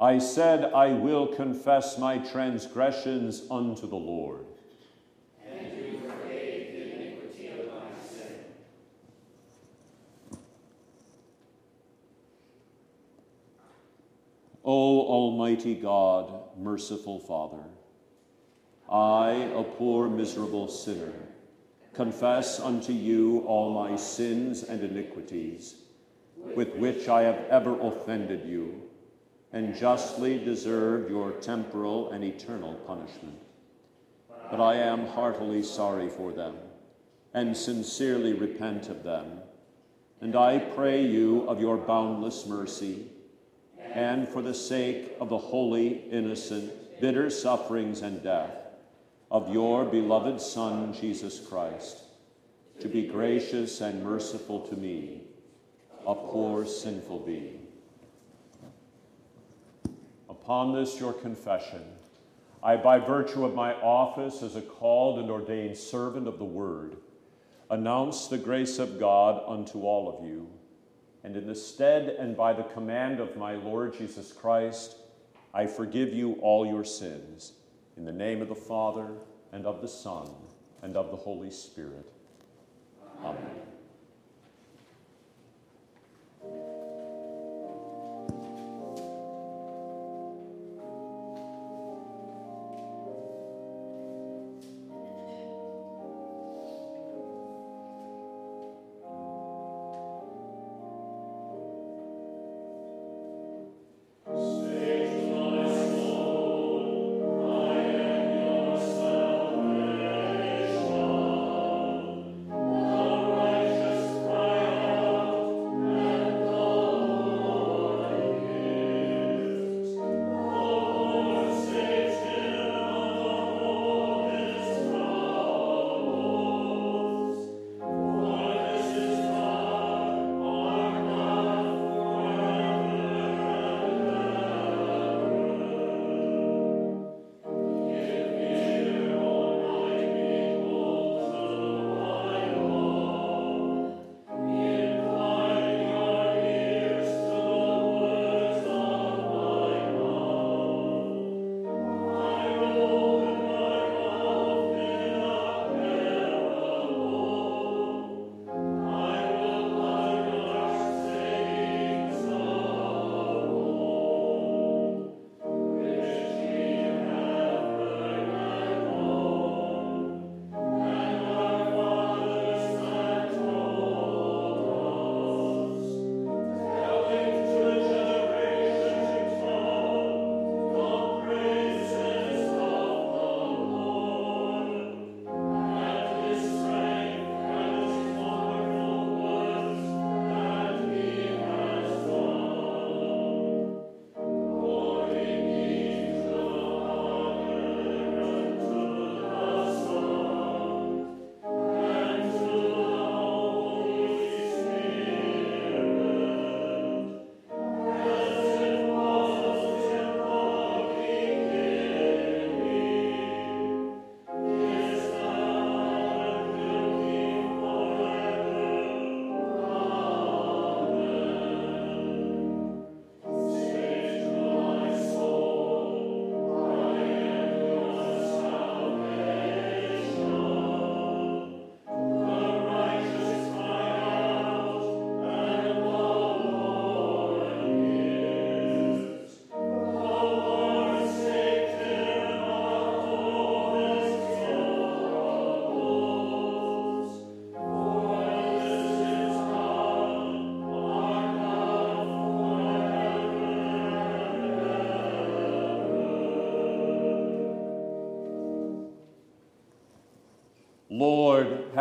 I said, I will confess my transgressions unto the Lord. O Almighty God, merciful Father, I, a poor miserable sinner, confess unto you all my sins and iniquities, with which I have ever offended you and justly deserved your temporal and eternal punishment. But I am heartily sorry for them, and sincerely repent of them. And I pray you of your boundless mercy, and for the sake of the holy, innocent, bitter sufferings and death of your beloved Son, Jesus Christ, to be gracious and merciful to me, a poor sinful being. Upon this, your confession, I, by virtue of my office as a called and ordained servant of the word, announce the grace of God unto all of you. And in the stead and by the command of my Lord Jesus Christ, I forgive you all your sins. In the name of the Father, and of the Son, and of the Holy Spirit. Amen. Lord,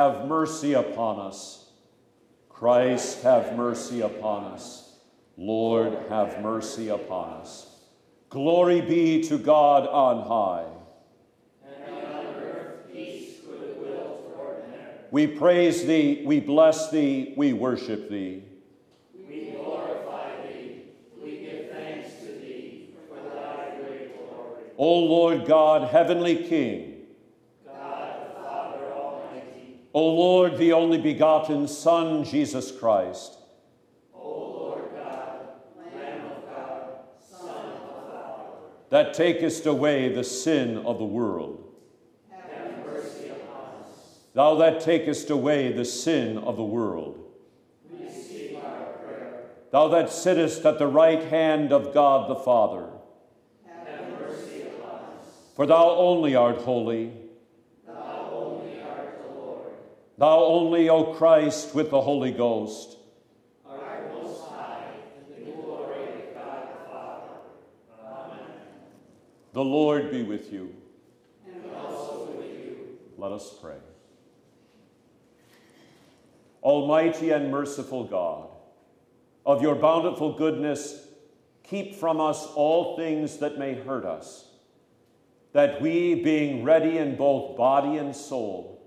have mercy upon us. Christ, have mercy upon us. Lord, have mercy upon us. Glory be to God on high. We praise thee, we bless thee, we worship thee. We glorify thee. We give thanks to thee for thy great glory. O Lord God, heavenly King, God the Father Almighty, O Lord, the only begotten Son, Jesus Christ, O Lord God, Lamb of God, Son of that takest away the sin of the world. have mercy upon us. Thou that takest away the sin of the world. Thou that sittest at the right hand of God the Father. Have mercy upon us. For thou only art holy. Thou only art the Lord, Thou only, O Christ, with the Holy Ghost. high, the God the Father. Amen. The Lord be with you. And also with you. Let us pray. Almighty and merciful God, of your bountiful goodness, keep from us all things that may hurt us, that we, being ready in both body and soul,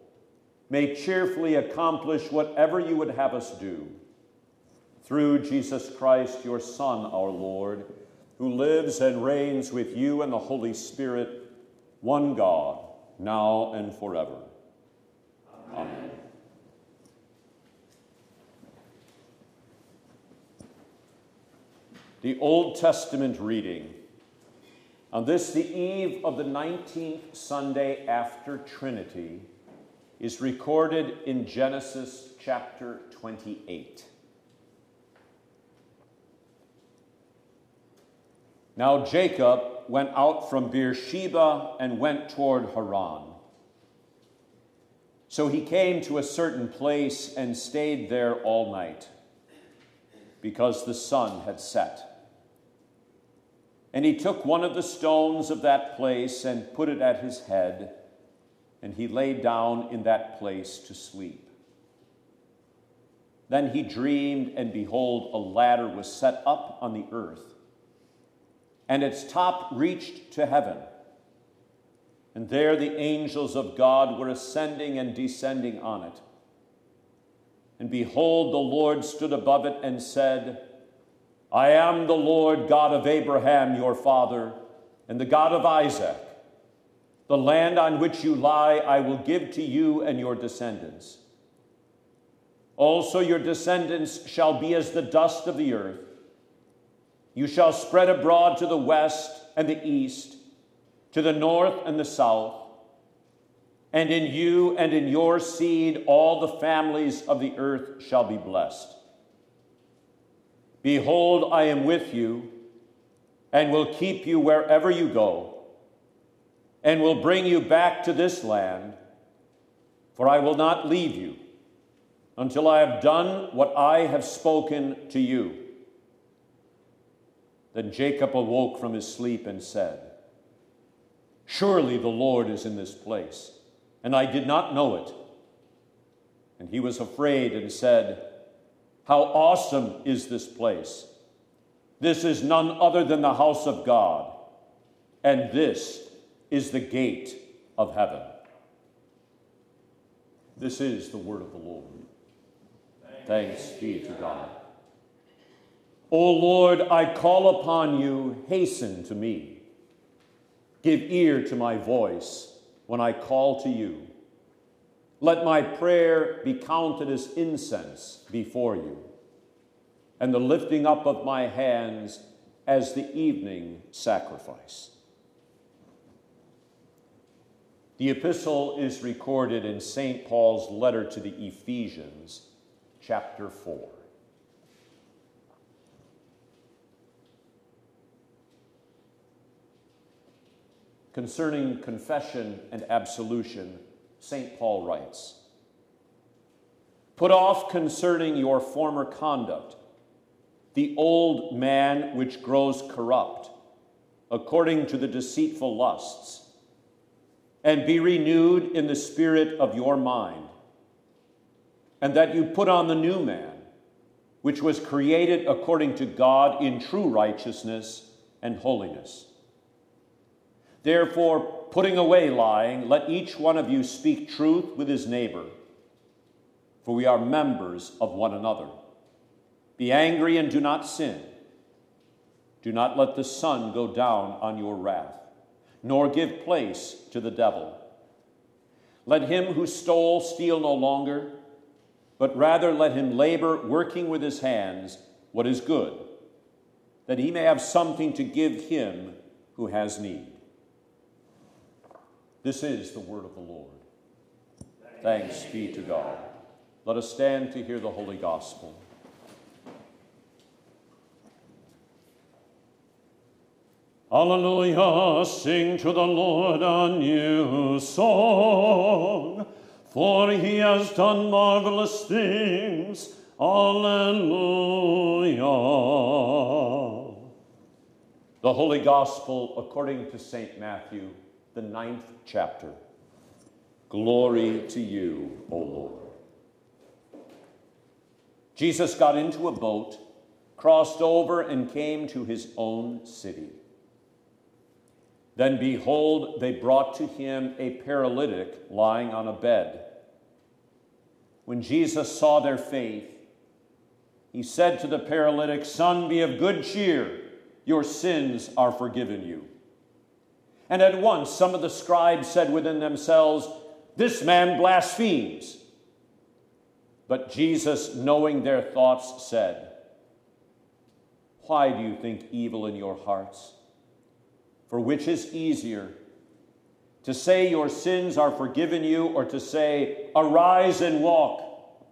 may cheerfully accomplish whatever you would have us do. Through Jesus Christ, your Son, our Lord, who lives and reigns with you and the Holy Spirit, one God, now and forever. Amen. The Old Testament reading. On this, the eve of the 19th Sunday after Trinity, is recorded in Genesis chapter 28. Now Jacob went out from Beersheba and went toward Haran. So he came to a certain place and stayed there all night, because the sun had set. And he took one of the stones of that place and put it at his head, and he lay down in that place to sleep. Then he dreamed, and behold, a ladder was set up on the earth, and its top reached to heaven. And there the angels of God were ascending and descending on it. And behold, the Lord stood above it and said, I am the Lord God of Abraham your father, and the God of Isaac. The land on which you lie I will give to you and your descendants. Also, your descendants shall be as the dust of the earth. You shall spread abroad to the west and the east, to the north and the south. And in you and in your seed all the families of the earth shall be blessed. Behold, I am with you and will keep you wherever you go, and will bring you back to this land, for I will not leave you until I have done what I have spoken to you. Then Jacob awoke from his sleep and said, Surely the Lord is in this place, and I did not know it. And he was afraid and said, How awesome is this place! This is none other than the house of God, and this is the gate of heaven. This is the word of the Lord. Thanks be to God. O Lord, I call upon you, hasten to me. Give ear to my voice when I call to you. Let my prayer be counted as incense before you, and the lifting up of my hands as the evening sacrifice. The epistle is recorded in St. Paul's letter to the Ephesians, chapter 4. Concerning confession and absolution, St. Paul writes Put off concerning your former conduct the old man which grows corrupt, according to the deceitful lusts, and be renewed in the spirit of your mind, and that you put on the new man, which was created according to God in true righteousness and holiness. Therefore, putting away lying, let each one of you speak truth with his neighbor, for we are members of one another. Be angry and do not sin. Do not let the sun go down on your wrath, nor give place to the devil. Let him who stole steal no longer, but rather let him labor, working with his hands what is good, that he may have something to give him who has need. This is the word of the Lord. Thanks be to God. Let us stand to hear the Holy Gospel. Alleluia, sing to the Lord a new song, for he has done marvelous things. Alleluia. The Holy Gospel according to St. Matthew the ninth chapter. Glory to you, O Lord. Jesus got into a boat, crossed over, and came to his own city. Then behold, they brought to him a paralytic lying on a bed. When Jesus saw their faith, he said to the paralytic, Son, be of good cheer, your sins are forgiven you. And at once some of the scribes said within themselves, This man blasphemes. But Jesus, knowing their thoughts, said, Why do you think evil in your hearts? For which is easier, to say your sins are forgiven you, or to say, Arise and walk?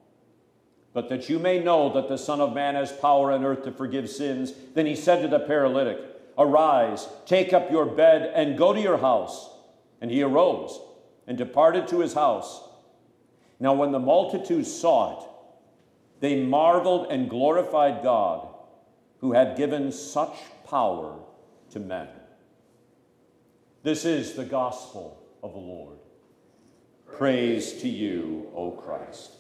But that you may know that the Son of Man has power on earth to forgive sins, then he said to the paralytic, Arise, take up your bed, and go to your house. And he arose and departed to his house. Now, when the multitude saw it, they marveled and glorified God, who had given such power to men. This is the gospel of the Lord. Praise to you, O Christ.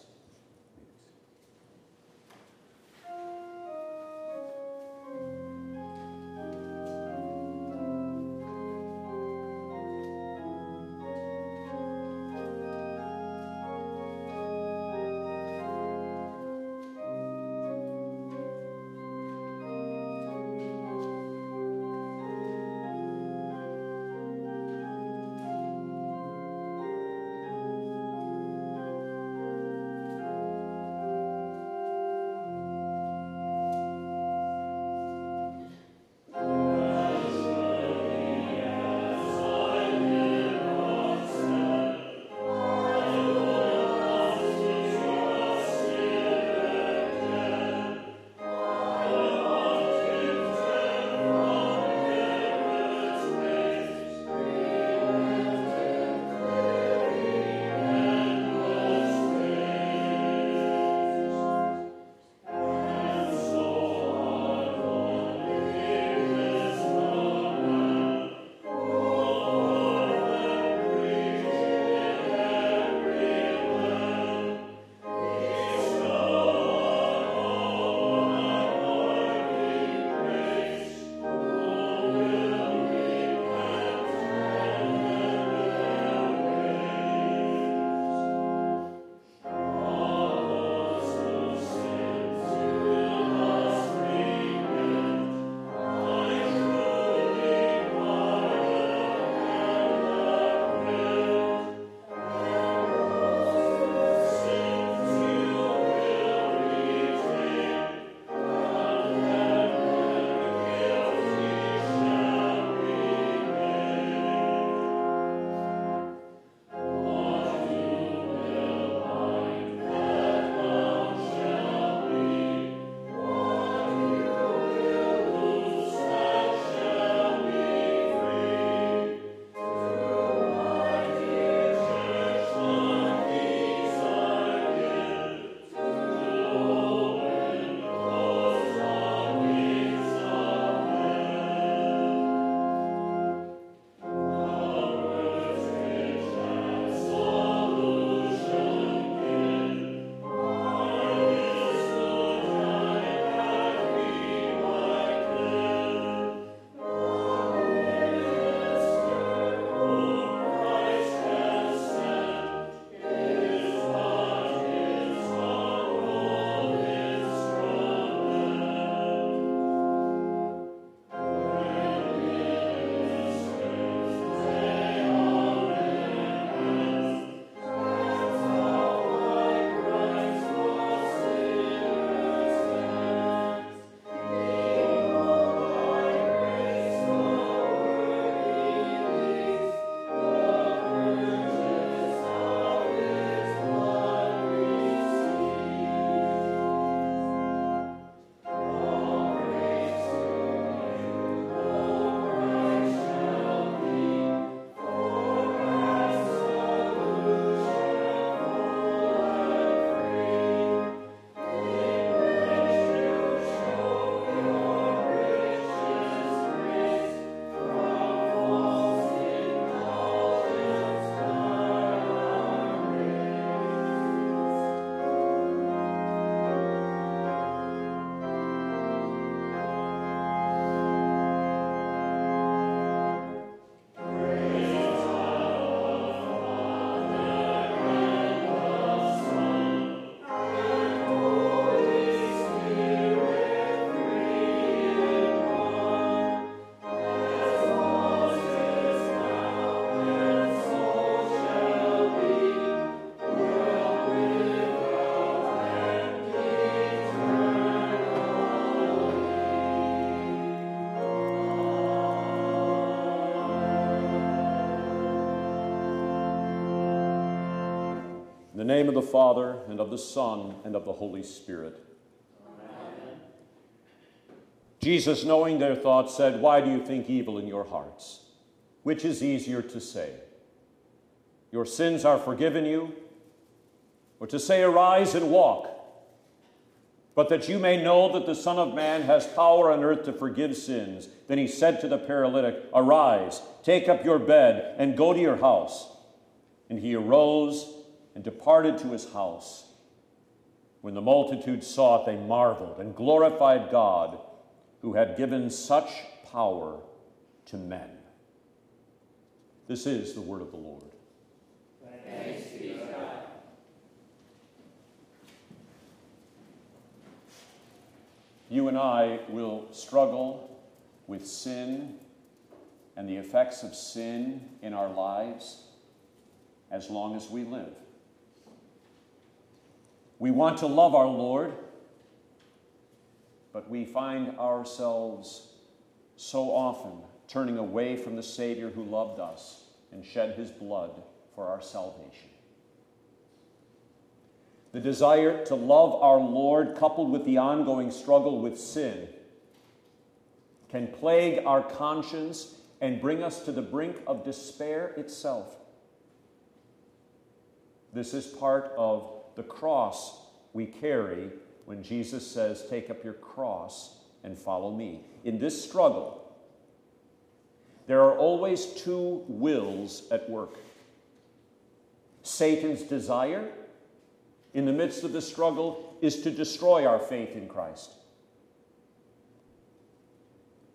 Name of the Father, and of the Son, and of the Holy Spirit. Amen. Jesus, knowing their thoughts, said, Why do you think evil in your hearts? Which is easier to say? Your sins are forgiven you, or to say, Arise and walk? But that you may know that the Son of Man has power on earth to forgive sins. Then he said to the paralytic, Arise, take up your bed, and go to your house. And he arose and departed to his house. When the multitude saw it, they marveled and glorified God, who had given such power to men. This is the word of the Lord. Thanks be God. You and I will struggle with sin and the effects of sin in our lives as long as we live. We want to love our Lord, but we find ourselves so often turning away from the Savior who loved us and shed his blood for our salvation. The desire to love our Lord, coupled with the ongoing struggle with sin, can plague our conscience and bring us to the brink of despair itself. This is part of the cross we carry when Jesus says, Take up your cross and follow me. In this struggle, there are always two wills at work Satan's desire in the midst of the struggle is to destroy our faith in Christ.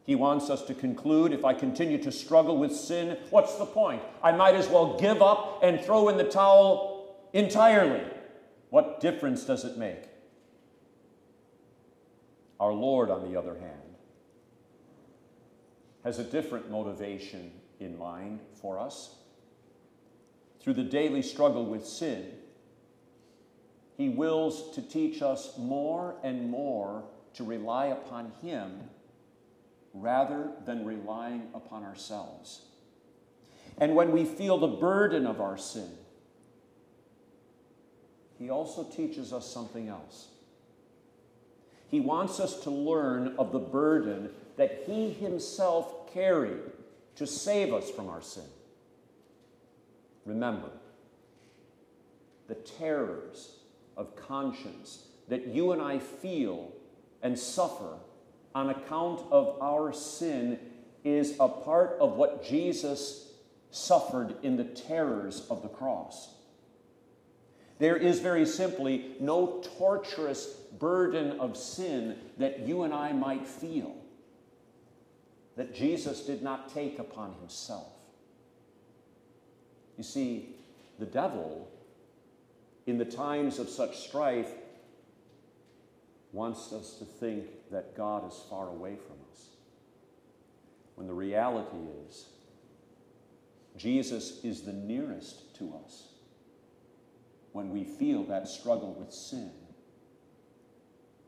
He wants us to conclude if I continue to struggle with sin, what's the point? I might as well give up and throw in the towel entirely. What difference does it make? Our Lord, on the other hand, has a different motivation in mind for us. Through the daily struggle with sin, He wills to teach us more and more to rely upon Him rather than relying upon ourselves. And when we feel the burden of our sin, he also teaches us something else. He wants us to learn of the burden that He Himself carried to save us from our sin. Remember, the terrors of conscience that you and I feel and suffer on account of our sin is a part of what Jesus suffered in the terrors of the cross. There is very simply no torturous burden of sin that you and I might feel that Jesus did not take upon himself. You see, the devil, in the times of such strife, wants us to think that God is far away from us. When the reality is, Jesus is the nearest to us when we feel that struggle with sin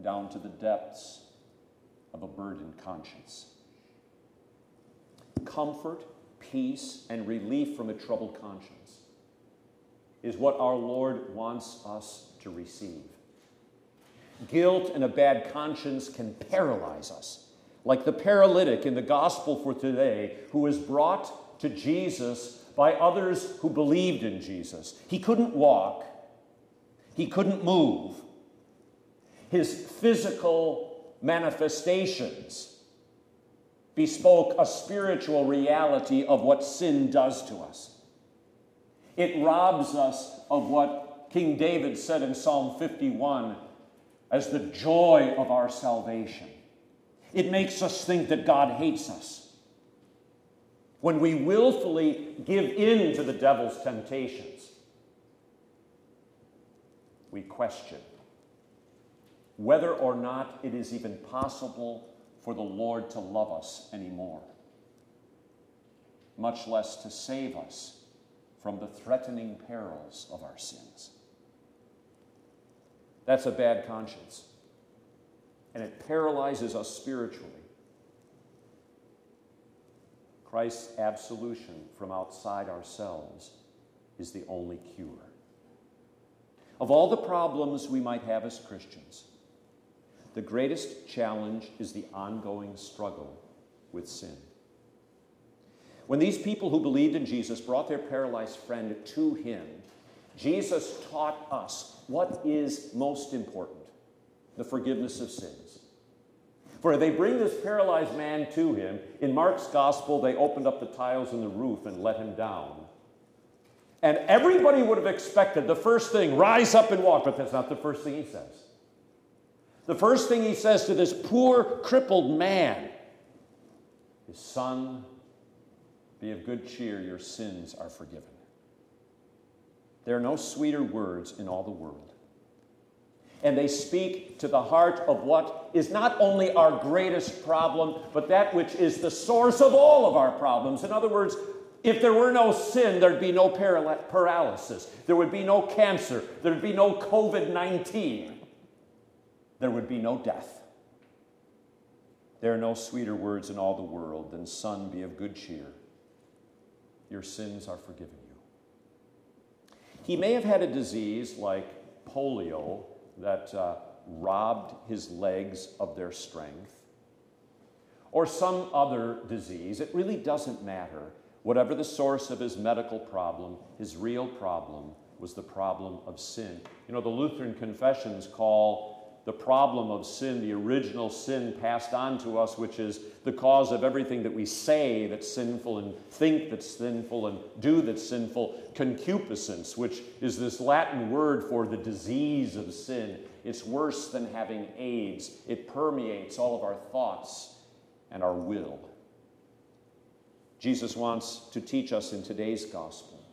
down to the depths of a burdened conscience. Comfort, peace, and relief from a troubled conscience is what our Lord wants us to receive. Guilt and a bad conscience can paralyze us, like the paralytic in the gospel for today who was brought to Jesus by others who believed in Jesus. He couldn't walk, he couldn't move. His physical manifestations bespoke a spiritual reality of what sin does to us. It robs us of what King David said in Psalm 51 as the joy of our salvation. It makes us think that God hates us. When we willfully give in to the devil's temptations, we question whether or not it is even possible for the Lord to love us anymore, much less to save us from the threatening perils of our sins. That's a bad conscience, and it paralyzes us spiritually. Christ's absolution from outside ourselves is the only cure. Of all the problems we might have as Christians, the greatest challenge is the ongoing struggle with sin. When these people who believed in Jesus brought their paralyzed friend to him, Jesus taught us what is most important the forgiveness of sins. For they bring this paralyzed man to him. In Mark's gospel, they opened up the tiles in the roof and let him down. And everybody would have expected the first thing, rise up and walk, but that's not the first thing he says. The first thing he says to this poor, crippled man is, Son, be of good cheer, your sins are forgiven. There are no sweeter words in all the world. And they speak to the heart of what is not only our greatest problem, but that which is the source of all of our problems. In other words, if there were no sin, there'd be no paralysis, there would be no cancer, there'd be no COVID 19, there would be no death. There are no sweeter words in all the world than, Son, be of good cheer. Your sins are forgiven you. He may have had a disease like polio that uh, robbed his legs of their strength, or some other disease. It really doesn't matter. Whatever the source of his medical problem, his real problem was the problem of sin. You know, the Lutheran confessions call the problem of sin, the original sin passed on to us, which is the cause of everything that we say that's sinful and think that's sinful and do that's sinful, concupiscence, which is this Latin word for the disease of sin. It's worse than having AIDS, it permeates all of our thoughts and our will. Jesus wants to teach us in today's gospel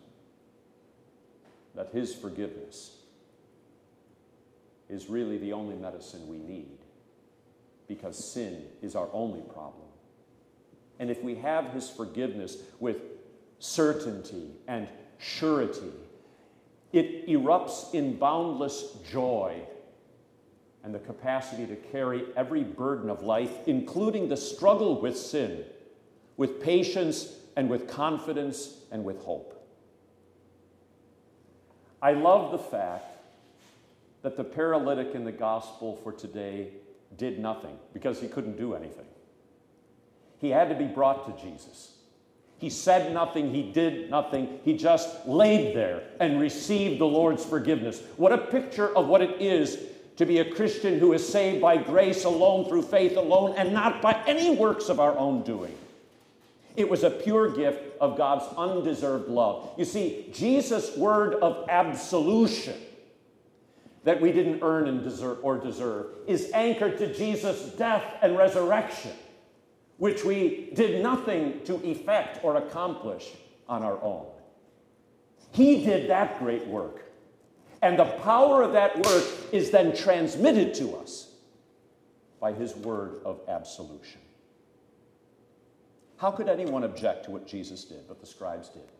that his forgiveness is really the only medicine we need because sin is our only problem. And if we have His forgiveness with certainty and surety, it erupts in boundless joy and the capacity to carry every burden of life, including the struggle with sin, with patience and with confidence and with hope. I love the fact that the paralytic in the gospel for today did nothing because he couldn't do anything. He had to be brought to Jesus. He said nothing, he did nothing, he just laid there and received the Lord's forgiveness. What a picture of what it is to be a Christian who is saved by grace alone, through faith alone, and not by any works of our own doing. It was a pure gift of God's undeserved love. You see, Jesus' word of absolution that we didn't earn and deserve or deserve is anchored to Jesus' death and resurrection, which we did nothing to effect or accomplish on our own. He did that great work. And the power of that work is then transmitted to us by his word of absolution. How could anyone object to what Jesus did, but the scribes did?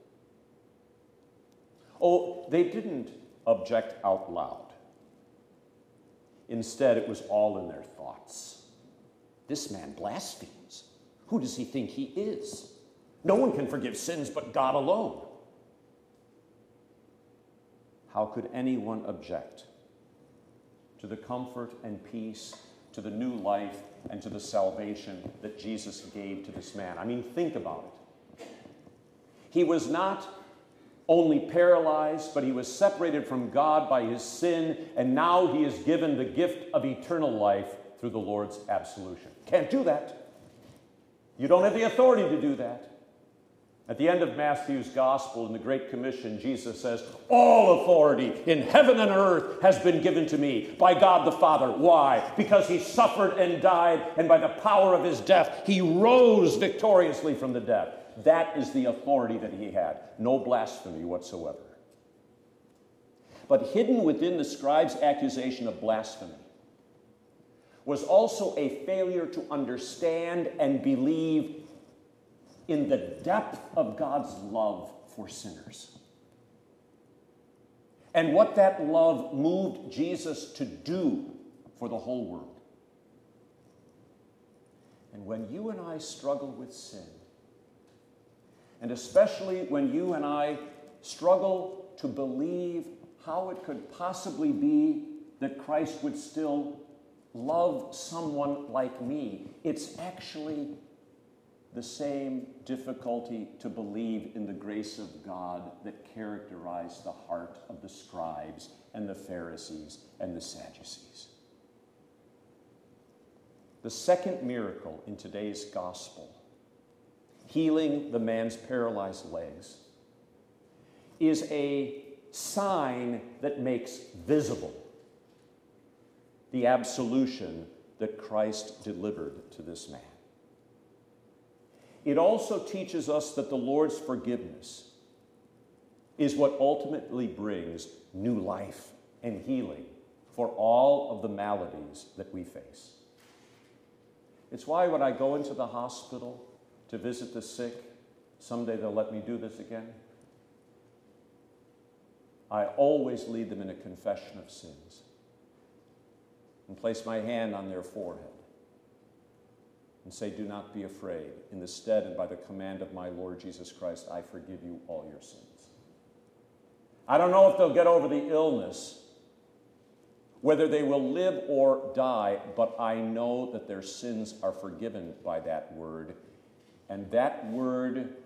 Oh, they didn't object out loud. Instead, it was all in their thoughts. This man blasphemes. Who does he think he is? No one can forgive sins but God alone. How could anyone object to the comfort and peace, to the new life, and to the salvation that Jesus gave to this man? I mean, think about it. He was not only paralyzed, but he was separated from God by his sin, and now he is given the gift of eternal life through the Lord's absolution. Can't do that. You don't have the authority to do that. At the end of Matthew's gospel in the Great Commission, Jesus says, All authority in heaven and earth has been given to me by God the Father. Why? Because he suffered and died, and by the power of his death, he rose victoriously from the dead. That is the authority that he had. No blasphemy whatsoever. But hidden within the scribe's accusation of blasphemy was also a failure to understand and believe in the depth of God's love for sinners. And what that love moved Jesus to do for the whole world. And when you and I struggle with sin, and especially when you and I struggle to believe how it could possibly be that Christ would still love someone like me. It's actually the same difficulty to believe in the grace of God that characterized the heart of the scribes and the Pharisees and the Sadducees. The second miracle in today's gospel, healing the man's paralyzed legs, is a sign that makes visible the absolution that Christ delivered to this man. It also teaches us that the Lord's forgiveness is what ultimately brings new life and healing for all of the maladies that we face. It's why when I go into the hospital to visit the sick, someday they'll let me do this again. I always lead them in a confession of sins and place my hand on their forehead and say, Do not be afraid. In the stead and by the command of my Lord Jesus Christ, I forgive you all your sins. I don't know if they'll get over the illness, whether they will live or die, but I know that their sins are forgiven by that word. And that word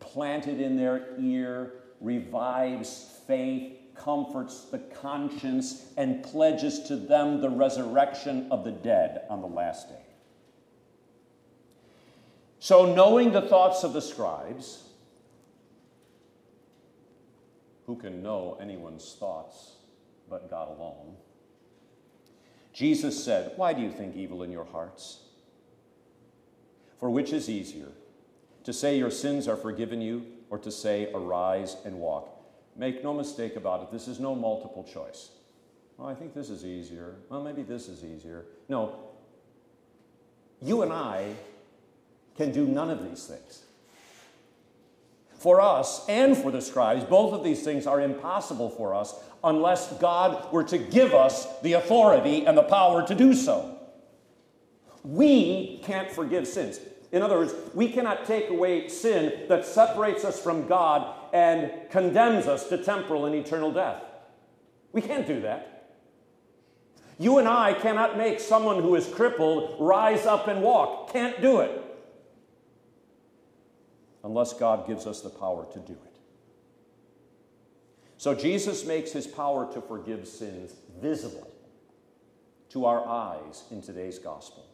planted in their ear revives faith, comforts the conscience, and pledges to them the resurrection of the dead on the last day. So, knowing the thoughts of the scribes, who can know anyone's thoughts but God alone? Jesus said, Why do you think evil in your hearts? For which is easier, to say your sins are forgiven you, or to say, Arise and walk? Make no mistake about it, this is no multiple choice. Well, I think this is easier. Well, maybe this is easier. No. You and I can do none of these things. For us and for the scribes, both of these things are impossible for us unless God were to give us the authority and the power to do so. We can't forgive sins. In other words, we cannot take away sin that separates us from God and condemns us to temporal and eternal death. We can't do that. You and I cannot make someone who is crippled rise up and walk. Can't do it unless God gives us the power to do it. So Jesus makes his power to forgive sins visible to our eyes in today's gospel.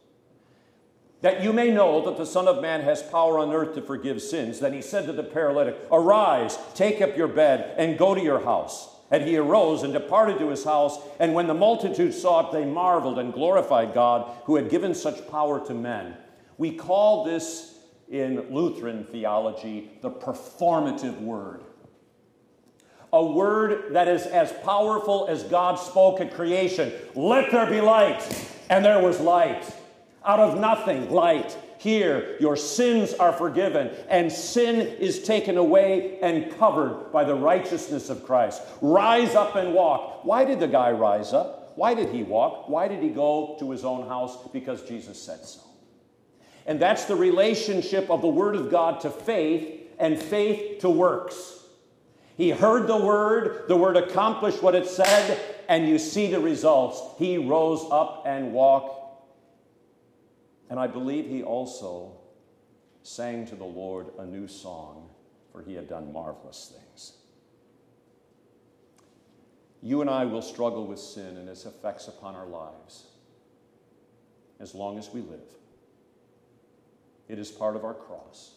That you may know that the Son of Man has power on earth to forgive sins. Then he said to the paralytic, Arise, take up your bed, and go to your house. And he arose and departed to his house. And when the multitude saw it, they marveled and glorified God who had given such power to men. We call this in Lutheran theology the performative word. A word that is as powerful as God spoke at creation let there be light, and there was light. Out of nothing, light. Here, your sins are forgiven, and sin is taken away and covered by the righteousness of Christ. Rise up and walk. Why did the guy rise up? Why did he walk? Why did he go to his own house? Because Jesus said so. And that's the relationship of the Word of God to faith and faith to works. He heard the Word, the Word accomplished what it said, and you see the results. He rose up and walked. And I believe he also sang to the Lord a new song, for he had done marvelous things. You and I will struggle with sin and its effects upon our lives as long as we live. It is part of our cross.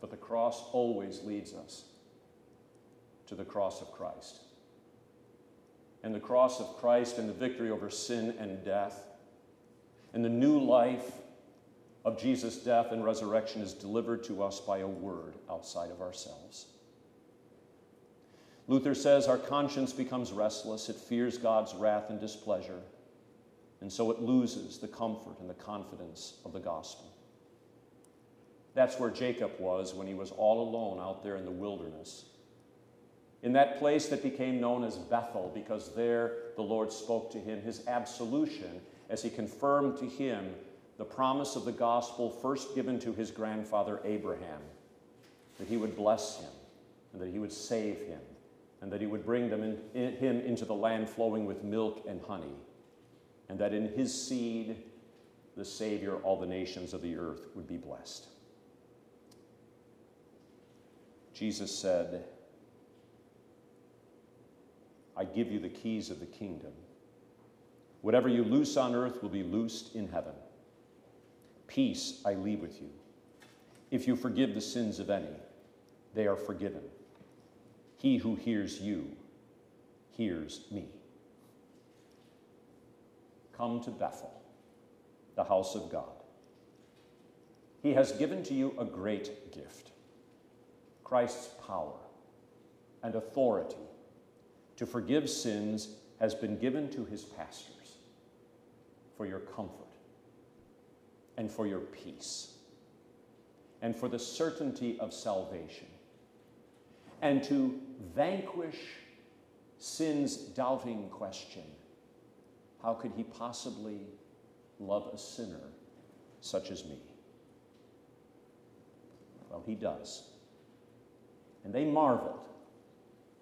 But the cross always leads us to the cross of Christ. And the cross of Christ and the victory over sin and death and the new life of Jesus' death and resurrection is delivered to us by a word outside of ourselves. Luther says our conscience becomes restless, it fears God's wrath and displeasure, and so it loses the comfort and the confidence of the gospel. That's where Jacob was when he was all alone out there in the wilderness. In that place that became known as Bethel, because there the Lord spoke to him his absolution as he confirmed to him the promise of the gospel first given to his grandfather Abraham that he would bless him and that he would save him and that he would bring them in, in, him into the land flowing with milk and honey, and that in his seed, the Savior, all the nations of the earth would be blessed. Jesus said, I give you the keys of the kingdom. Whatever you loose on earth will be loosed in heaven. Peace I leave with you. If you forgive the sins of any, they are forgiven. He who hears you hears me. Come to Bethel, the house of God. He has given to you a great gift Christ's power and authority to forgive sins has been given to his pastors for your comfort and for your peace and for the certainty of salvation and to vanquish sin's doubting question how could he possibly love a sinner such as me? Well, he does. And they marveled.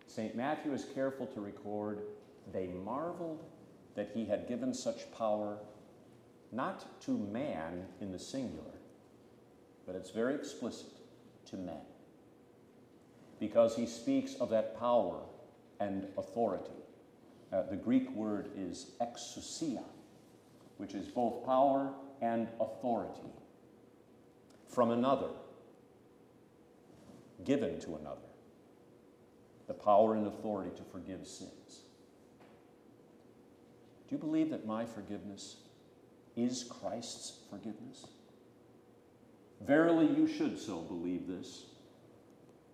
St. Matthew is careful to record they marveled that he had given such power not to man in the singular, but it's very explicit to men. Because he speaks of that power and authority. Uh, the Greek word is exousia, which is both power and authority from another, given to another. The power and authority to forgive sins. Do you believe that my forgiveness is Christ's forgiveness? Verily, you should so believe this.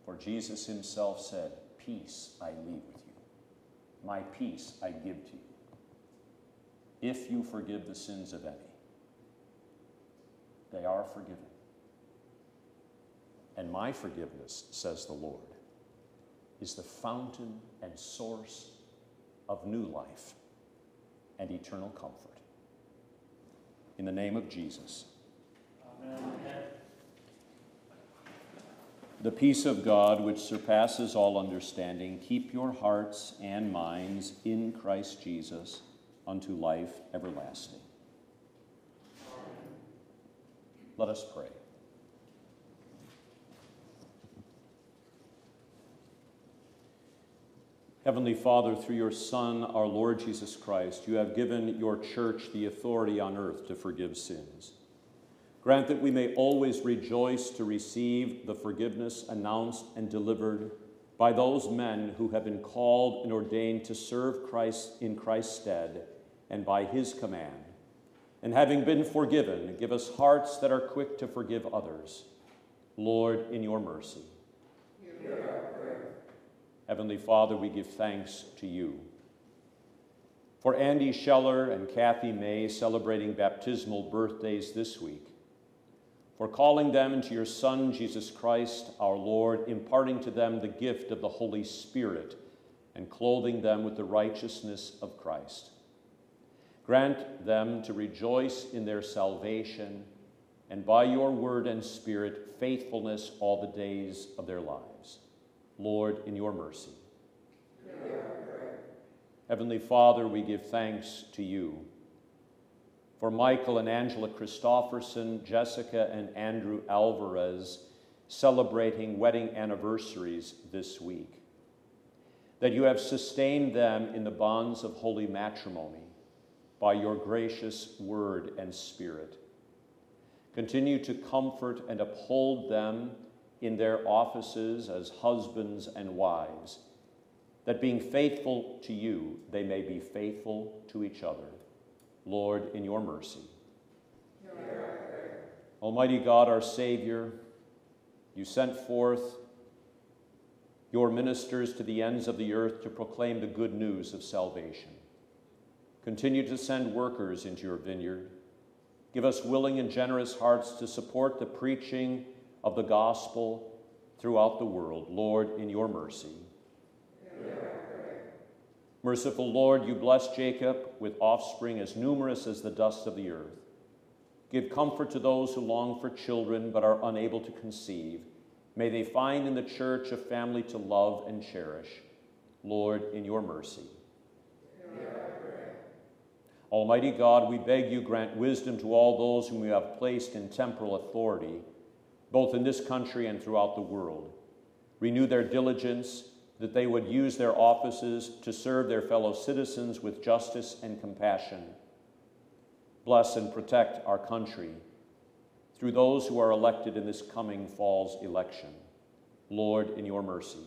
For Jesus himself said, Peace I leave with you, my peace I give to you. If you forgive the sins of any, they are forgiven. And my forgiveness, says the Lord, is the fountain and source of new life and eternal comfort. In the name of Jesus. Amen. The peace of God, which surpasses all understanding, keep your hearts and minds in Christ Jesus unto life everlasting. Let us pray. Heavenly Father, through your Son, our Lord Jesus Christ, you have given your church the authority on earth to forgive sins. Grant that we may always rejoice to receive the forgiveness announced and delivered by those men who have been called and ordained to serve Christ in Christ's stead and by his command. And having been forgiven, give us hearts that are quick to forgive others. Lord, in your mercy. Heavenly Father, we give thanks to you. For Andy Scheller and Kathy May celebrating baptismal birthdays this week, for calling them into your Son, Jesus Christ, our Lord, imparting to them the gift of the Holy Spirit, and clothing them with the righteousness of Christ. Grant them to rejoice in their salvation, and by your word and spirit, faithfulness all the days of their lives. Lord, in your mercy. Heavenly Father, we give thanks to you for Michael and Angela Christofferson, Jessica and Andrew Alvarez celebrating wedding anniversaries this week. That you have sustained them in the bonds of holy matrimony by your gracious word and spirit. Continue to comfort and uphold them in their offices as husbands and wives, that being faithful to you, they may be faithful to each other. Lord, in your mercy. Almighty God, our Savior, you sent forth your ministers to the ends of the earth to proclaim the good news of salvation. Continue to send workers into your vineyard. Give us willing and generous hearts to support the preaching of the gospel throughout the world. Lord, in your mercy. Merciful Lord, you bless Jacob with offspring as numerous as the dust of the earth. Give comfort to those who long for children but are unable to conceive. May they find in the church a family to love and cherish. Lord, in your mercy. Almighty God, we beg you grant wisdom to all those whom you have placed in temporal authority, both in this country and throughout the world. Renew their diligence that they would use their offices to serve their fellow citizens with justice and compassion. Bless and protect our country through those who are elected in this coming fall's election. Lord, in your mercy.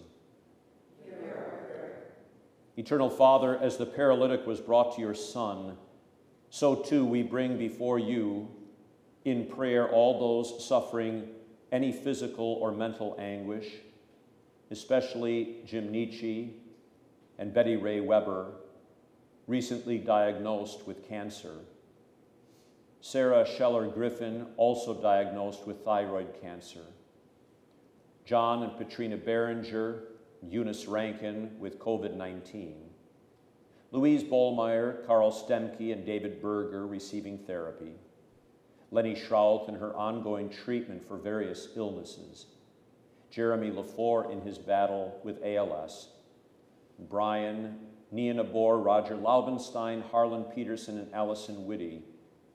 Eternal Father, as the paralytic was brought to your Son, so too we bring before you in prayer all those suffering any physical or mental anguish, especially Jim Nietzsche and Betty Ray Weber, recently diagnosed with cancer. Sarah Scheller Griffin, also diagnosed with thyroid cancer. John and Patrina Berenger, Eunice Rankin with COVID 19. Louise Bollmeyer, Carl Stemke, and David Berger receiving therapy. Lenny Schraut in her ongoing treatment for various illnesses. Jeremy LaFleur in his battle with ALS. Brian, Nia Nabor, Roger Laubenstein, Harlan Peterson, and Allison Whitty,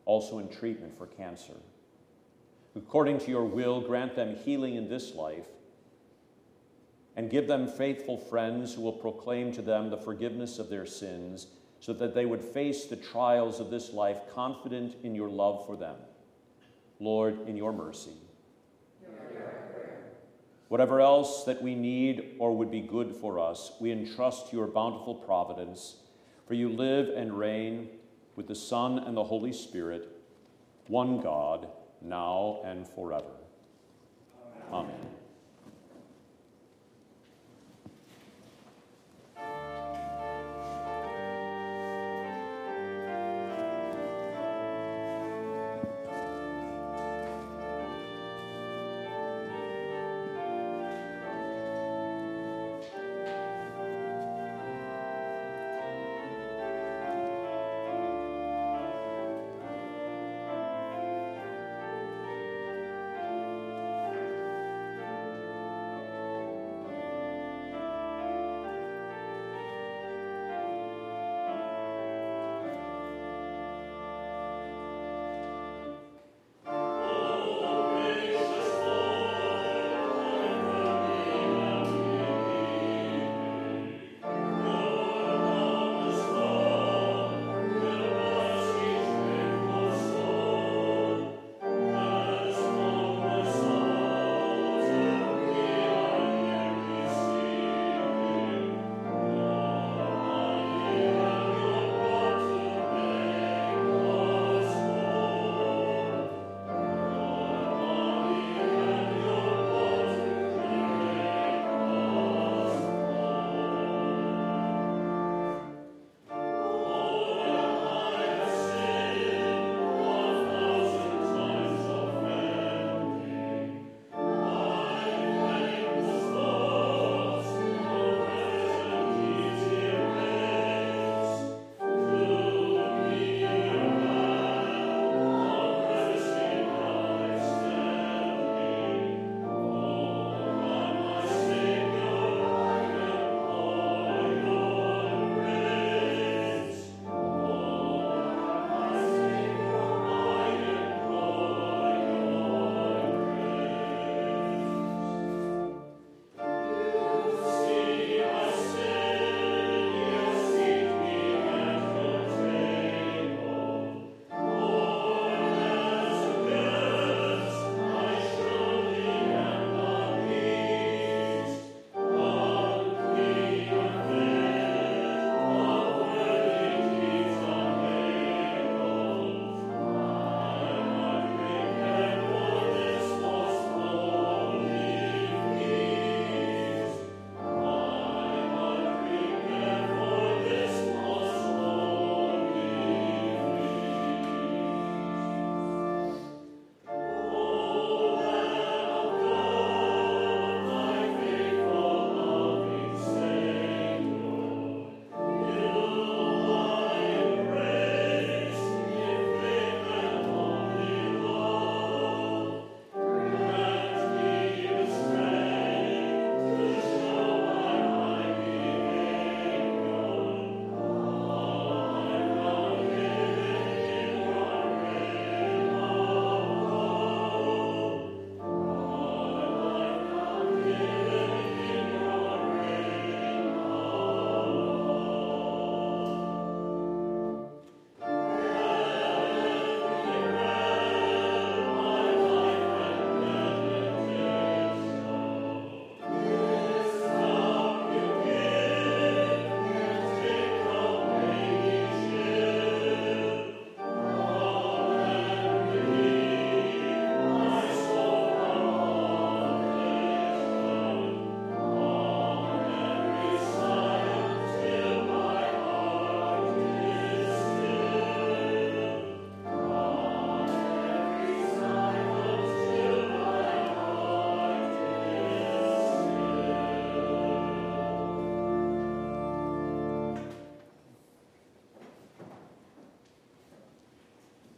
also in treatment for cancer. According to your will, grant them healing in this life and give them faithful friends who will proclaim to them the forgiveness of their sins so that they would face the trials of this life confident in your love for them. Lord, in your mercy. Whatever else that we need or would be good for us, we entrust to your bountiful providence, for you live and reign with the Son and the Holy Spirit, one God, now and forever. Amen. Amen.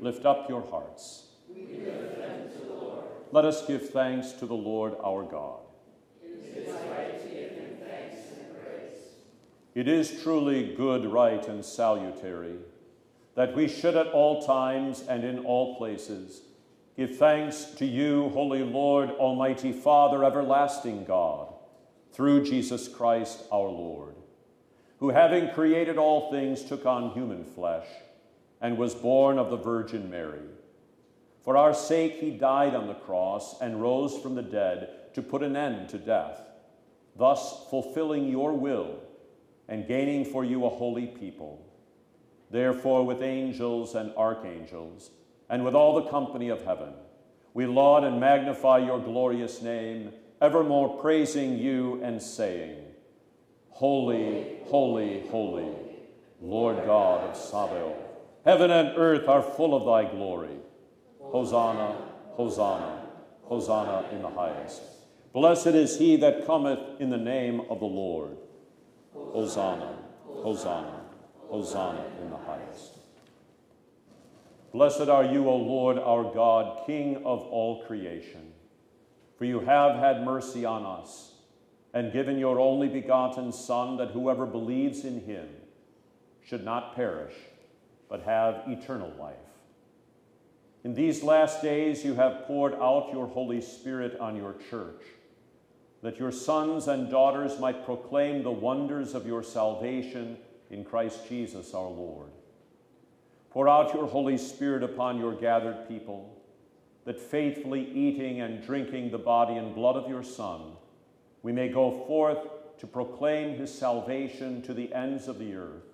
Lift up your hearts. Let us give thanks to the Lord our God. It is truly good, right, and salutary that we should at all times and in all places give thanks to you, Holy Lord, Almighty Father, everlasting God, through Jesus Christ our Lord, who having created all things took on human flesh and was born of the Virgin Mary. For our sake he died on the cross and rose from the dead to put an end to death, thus fulfilling your will and gaining for you a holy people. Therefore, with angels and archangels, and with all the company of heaven, we laud and magnify your glorious name, evermore praising you and saying, Holy, holy, holy, Lord God of Sabaoth. Heaven and earth are full of thy glory. Hosanna, Hosanna, Hosanna in the highest. Blessed is he that cometh in the name of the Lord. Hosanna, Hosanna, Hosanna in the highest. Blessed are you, O Lord our God, King of all creation, for you have had mercy on us and given your only begotten Son, that whoever believes in him should not perish, but have eternal life. In these last days, you have poured out your Holy Spirit on your church that your sons and daughters might proclaim the wonders of your salvation in Christ Jesus our Lord. Pour out your Holy Spirit upon your gathered people, that faithfully eating and drinking the body and blood of your Son, we may go forth to proclaim his salvation to the ends of the earth.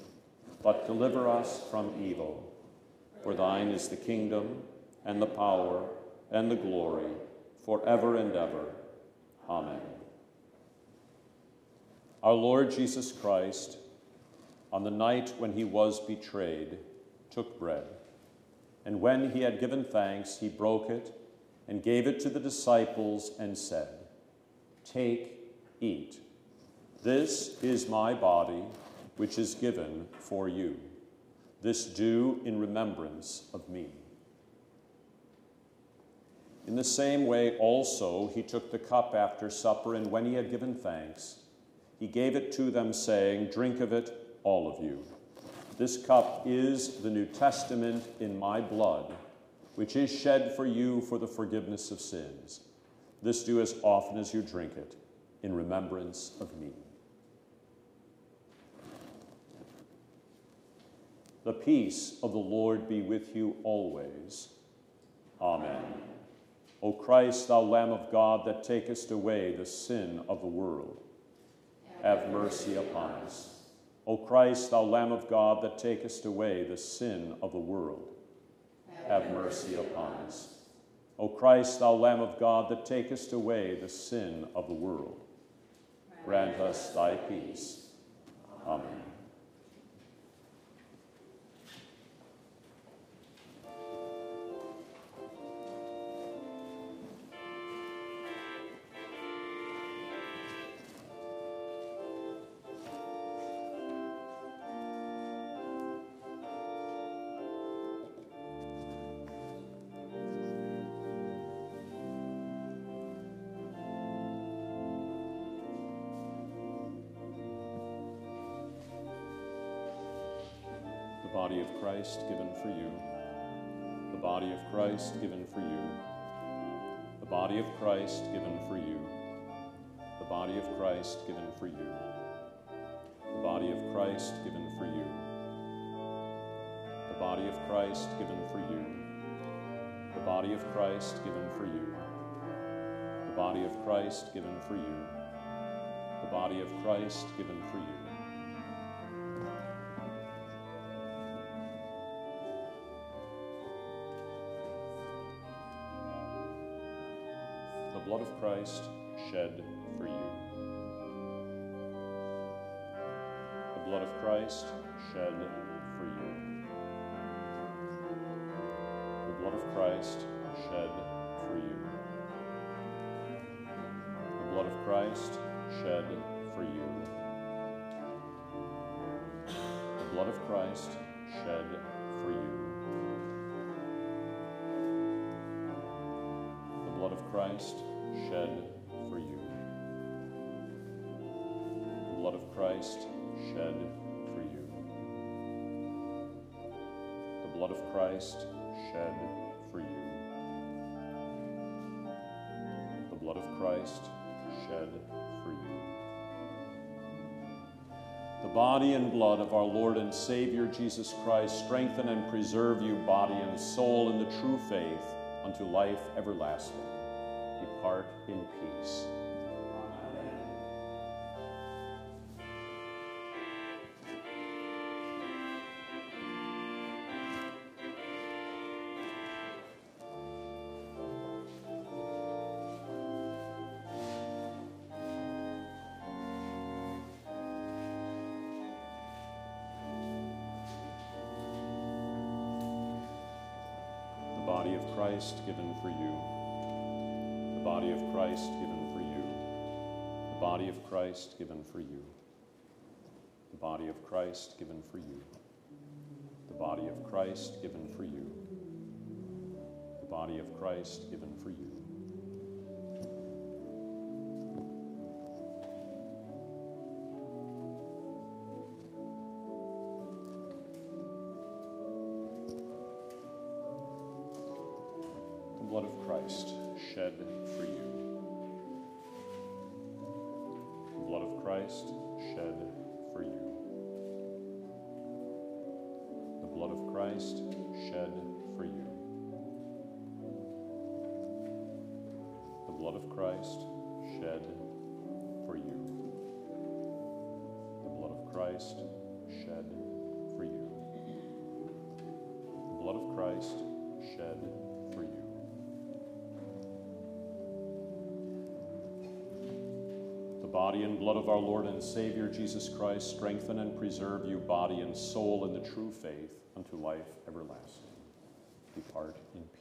but deliver us from evil. For thine is the kingdom, and the power, and the glory, forever and ever. Amen. Our Lord Jesus Christ, on the night when he was betrayed, took bread. And when he had given thanks, he broke it and gave it to the disciples and said, Take, eat. This is my body, which is given for you. This do in remembrance of me. In the same way, also, he took the cup after supper, and when he had given thanks, he gave it to them, saying, Drink of it, all of you. This cup is the New Testament in my blood, which is shed for you for the forgiveness of sins. This do as often as you drink it, in remembrance of me. The peace of the Lord be with you always. Amen. O Christ, thou Lamb of God, that takest away the sin of the world, have mercy upon us. O Christ, thou Lamb of God, that takest away the sin of the world, have mercy upon us. O Christ, thou Lamb of God, that takest away the sin of the world, grant us thy peace. Amen. Christ given for you. The body of Christ given for you. The body of Christ given for you. The body of Christ given for you. The body of Christ given for you. The body of Christ given for you. The body of Christ given for you. The body of Christ given for you. The body of Christ given for you. Christ shed for you. The blood of Christ shed for you. The blood of Christ shed for you. The blood of Christ shed for you. The blood of Christ shed for you. The blood of Christ shed for you. The blood of Christ shed for you. The blood of Christ shed for you. The blood of Christ shed for you. The body and blood of our Lord and Savior Jesus Christ strengthen and preserve you, body and soul, in the true faith unto life everlasting. Depart in peace. Christ given for you. The body of Christ given for you. The body of Christ given for you. The body of Christ given for you. The blood of Christ shed for you. Christ shed for you. The blood of Christ shed for you. The blood of Christ shed for you. The blood of Christ shed for you. The blood of Christ body and blood of our Lord and Savior Jesus Christ strengthen and preserve you, body and soul, in the true faith unto life everlasting. Depart in peace.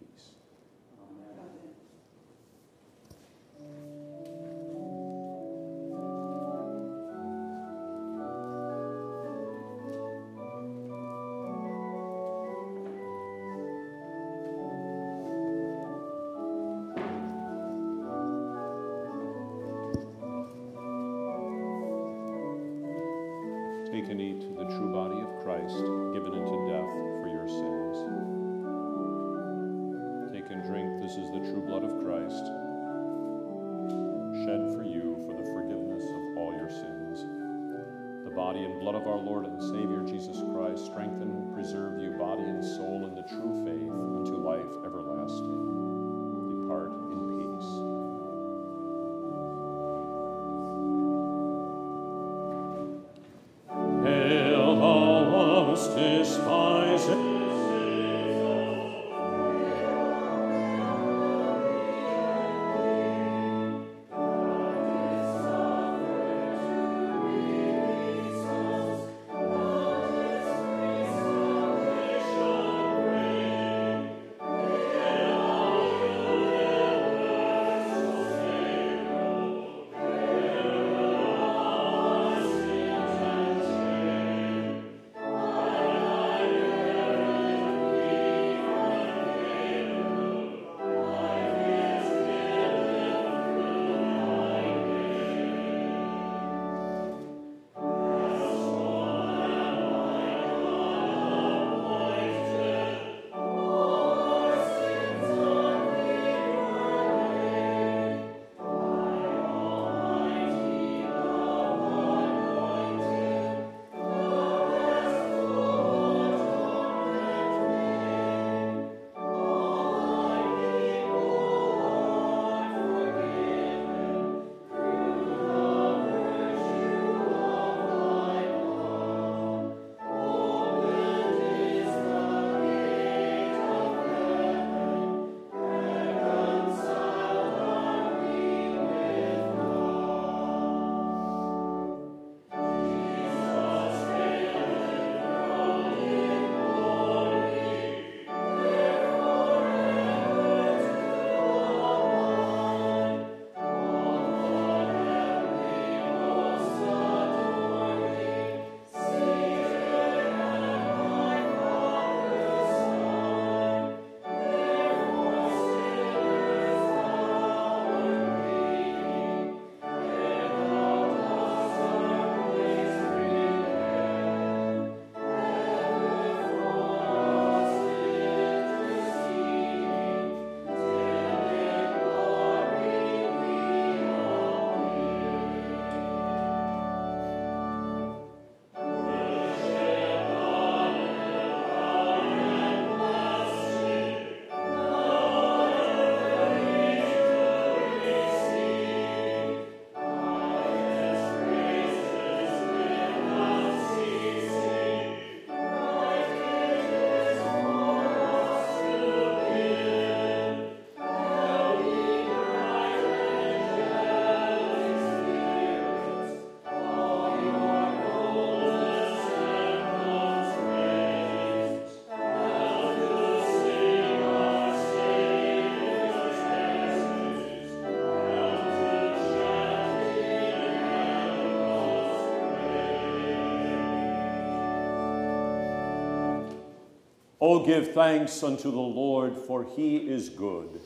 Give thanks unto the Lord, for he is good,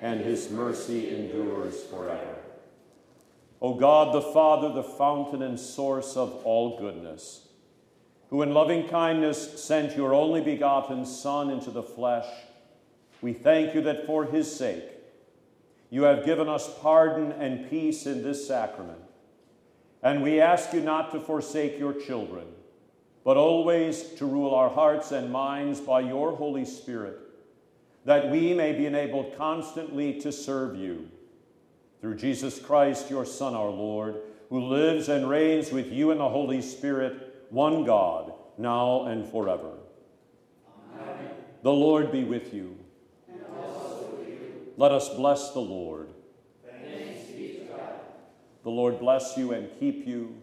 and his mercy endures forever. O God, the Father, the fountain and source of all goodness, who in loving kindness sent your only begotten Son into the flesh, we thank you that for his sake you have given us pardon and peace in this sacrament. And we ask you not to forsake your children, but always to rule our hearts and minds by your Holy Spirit, that we may be enabled constantly to serve you. Through Jesus Christ, your Son, our Lord, who lives and reigns with you in the Holy Spirit, one God, now and forever. Amen. The Lord be with you. With you. Let us bless the Lord. Thanks be to God. The Lord bless you and keep you.